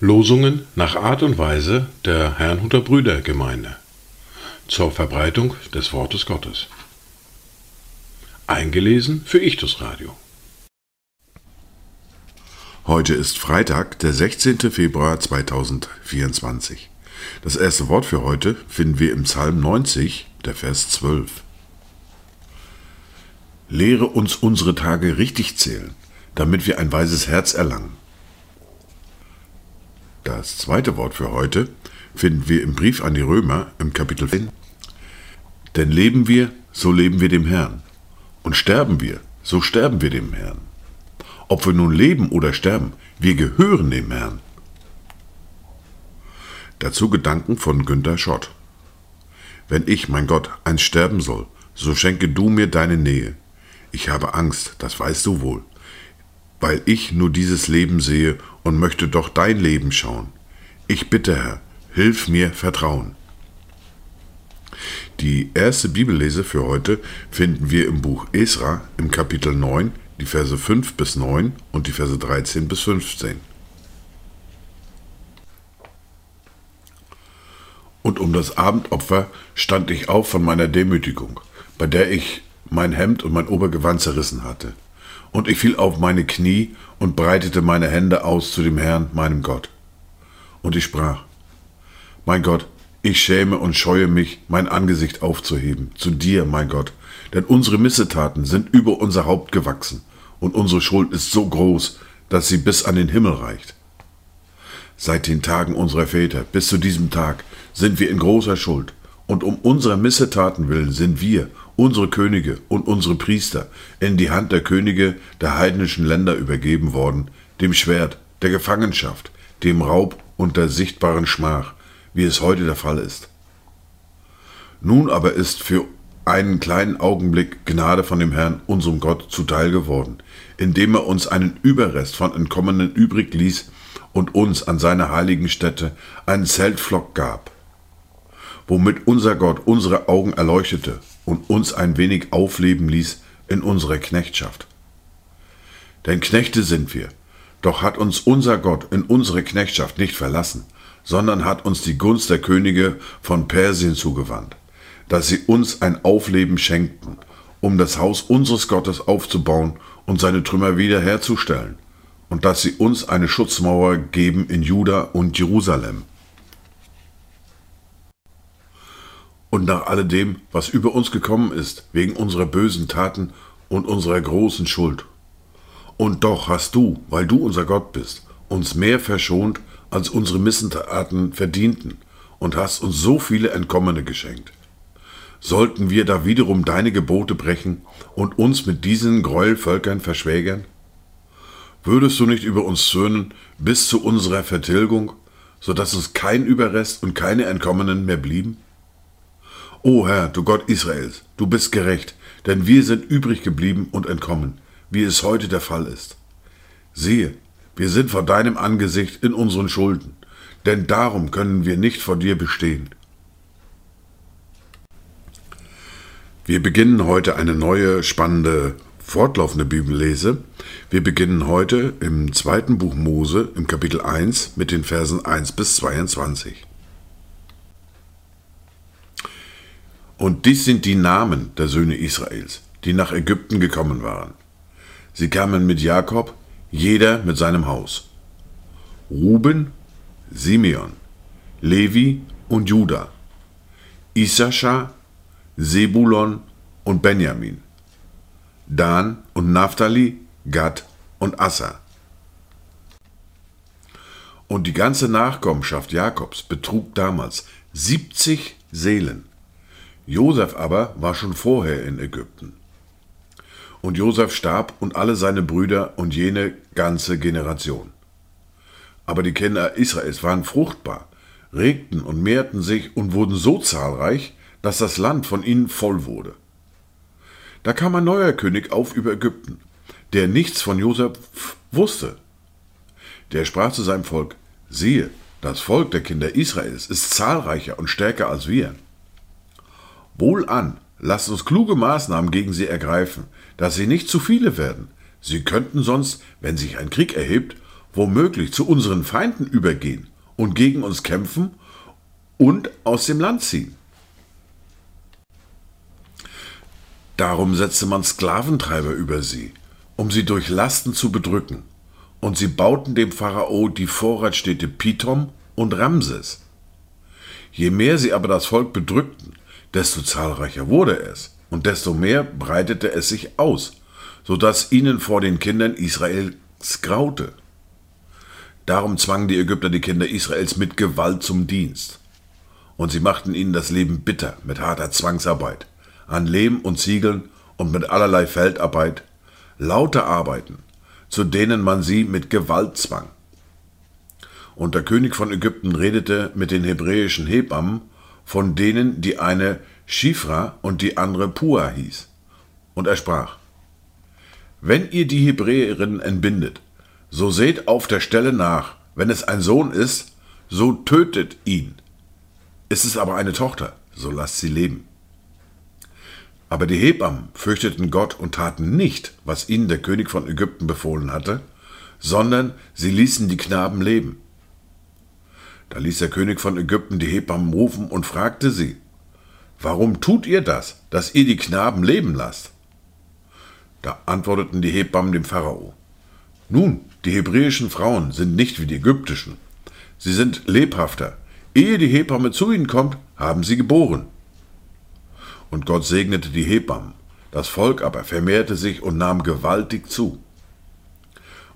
Losungen nach Art und Weise der Herrnhuter Brüdergemeinde zur Verbreitung des Wortes Gottes. Eingelesen für Ichtus Radio. Heute ist Freitag, der 16. Februar 2024. Das erste Wort für heute finden wir im Psalm 90, der Vers 12. Lehre uns unsere Tage richtig zählen, damit wir ein weises Herz erlangen. Das zweite Wort für heute finden wir im Brief an die Römer im Kapitel 10. Denn leben wir, so leben wir dem Herrn. Und sterben wir, so sterben wir dem Herrn. Ob wir nun leben oder sterben, wir gehören dem Herrn. Dazu Gedanken von Günter Schott. Wenn ich, mein Gott, einst sterben soll, so schenke du mir deine Nähe. Ich habe Angst, das weißt du wohl, weil ich nur dieses Leben sehe und möchte doch dein Leben schauen. Ich bitte, Herr, hilf mir Vertrauen. Die erste Bibellese für heute finden wir im Buch Esra im Kapitel 9, die Verse 5 bis 9 und die Verse 13 bis 15. Und um das Abendopfer stand ich auf von meiner Demütigung, bei der ich mein Hemd und mein Obergewand zerrissen hatte. Und ich fiel auf meine Knie und breitete meine Hände aus zu dem Herrn, meinem Gott. Und ich sprach, Mein Gott, ich schäme und scheue mich, mein Angesicht aufzuheben, zu dir, mein Gott, denn unsere Missetaten sind über unser Haupt gewachsen, und unsere Schuld ist so groß, dass sie bis an den Himmel reicht. Seit den Tagen unserer Väter bis zu diesem Tag sind wir in großer Schuld, und um unserer Missetaten willen sind wir, unsere Könige und unsere Priester, in die Hand der Könige der heidnischen Länder übergeben worden, dem Schwert, der Gefangenschaft, dem Raub und der sichtbaren Schmach, wie es heute der Fall ist. Nun aber ist für einen kleinen Augenblick Gnade von dem Herrn, unserem Gott, zuteil geworden, indem er uns einen Überrest von Entkommenen übrig ließ und uns an seiner heiligen Stätte einen Zeltflock gab, womit unser Gott unsere Augen erleuchtete und uns ein wenig aufleben ließ in unserer Knechtschaft. Denn Knechte sind wir, doch hat uns unser Gott in unsere Knechtschaft nicht verlassen, sondern hat uns die Gunst der Könige von Persien zugewandt, dass sie uns ein Aufleben schenkten, um das Haus unseres Gottes aufzubauen und seine Trümmer wiederherzustellen, und dass sie uns eine Schutzmauer geben in Juda und Jerusalem. Und nach alledem, was über uns gekommen ist, wegen unserer bösen Taten und unserer großen Schuld. Und doch hast du, weil du unser Gott bist, uns mehr verschont als unsere Missentaten verdienten und hast uns so viele Entkommene geschenkt. Sollten wir da wiederum deine Gebote brechen und uns mit diesen Gräuelvölkern verschwägern? Würdest du nicht über uns zürnen bis zu unserer Vertilgung, so dass uns kein Überrest und keine Entkommenen mehr blieben? O Herr, du Gott Israels, du bist gerecht, denn wir sind übrig geblieben und entkommen, wie es heute der Fall ist. Siehe, wir sind vor deinem Angesicht in unseren Schulden, denn darum können wir nicht vor dir bestehen. Wir beginnen heute eine neue, spannende, fortlaufende Bibellese. Wir beginnen heute im zweiten Buch Mose im Kapitel 1 mit den Versen 1 bis 22. Und dies sind die Namen der Söhne Israels, die nach Ägypten gekommen waren. Sie kamen mit Jakob, jeder mit seinem Haus. Ruben, Simeon, Levi und Juda, Issachar, Sebulon und Benjamin, Dan und Naphtali, Gad und Assa. Und die ganze Nachkommenschaft Jakobs betrug damals 70 Seelen. Josef aber war schon vorher in Ägypten. Und Josef starb und alle seine Brüder und jene ganze Generation. Aber die Kinder Israels waren fruchtbar, regten und mehrten sich und wurden so zahlreich, dass das Land von ihnen voll wurde. Da kam ein neuer König auf über Ägypten, der nichts von Josef wusste. Der sprach zu seinem Volk, siehe, das Volk der Kinder Israels ist zahlreicher und stärker als wir. Wohlan, lasst uns kluge Maßnahmen gegen sie ergreifen, dass sie nicht zu viele werden. Sie könnten sonst, wenn sich ein Krieg erhebt, womöglich zu unseren Feinden übergehen und gegen uns kämpfen und aus dem Land ziehen. Darum setzte man Sklaventreiber über sie, um sie durch Lasten zu bedrücken, und sie bauten dem Pharao die Vorratsstädte Pithom und Ramses. Je mehr sie aber das Volk bedrückten, desto zahlreicher wurde es, und desto mehr breitete es sich aus, so dass ihnen vor den Kindern Israels graute. Darum zwangen die Ägypter die Kinder Israels mit Gewalt zum Dienst. Und sie machten ihnen das Leben bitter mit harter Zwangsarbeit, an Lehm und Ziegeln und mit allerlei Feldarbeit, lauter Arbeiten, zu denen man sie mit Gewalt zwang. Und der König von Ägypten redete mit den hebräischen Hebammen, von denen die eine Schifra und die andere Pua hieß. Und er sprach, Wenn ihr die Hebräerinnen entbindet, so seht auf der Stelle nach, wenn es ein Sohn ist, so tötet ihn. Ist es aber eine Tochter, so lasst sie leben. Aber die Hebammen fürchteten Gott und taten nicht, was ihnen der König von Ägypten befohlen hatte, sondern sie ließen die Knaben leben. Da ließ der König von Ägypten die Hebammen rufen und fragte sie, Warum tut ihr das, dass ihr die Knaben leben lasst? Da antworteten die Hebammen dem Pharao, Nun, die hebräischen Frauen sind nicht wie die ägyptischen. Sie sind lebhafter. Ehe die Hebamme zu ihnen kommt, haben sie geboren. Und Gott segnete die Hebammen. Das Volk aber vermehrte sich und nahm gewaltig zu.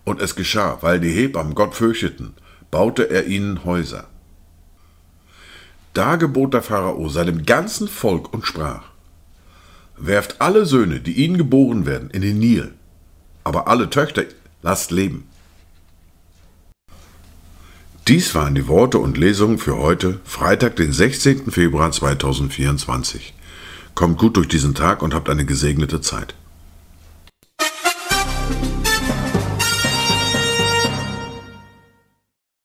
Und es geschah, weil die Hebammen Gott fürchteten, baute er ihnen Häuser. Da gebot der Pharao seinem ganzen Volk und sprach, Werft alle Söhne, die ihnen geboren werden, in den Nil, aber alle Töchter lasst leben. Dies waren die Worte und Lesungen für heute, Freitag, den 16. Februar 2024. Kommt gut durch diesen Tag und habt eine gesegnete Zeit.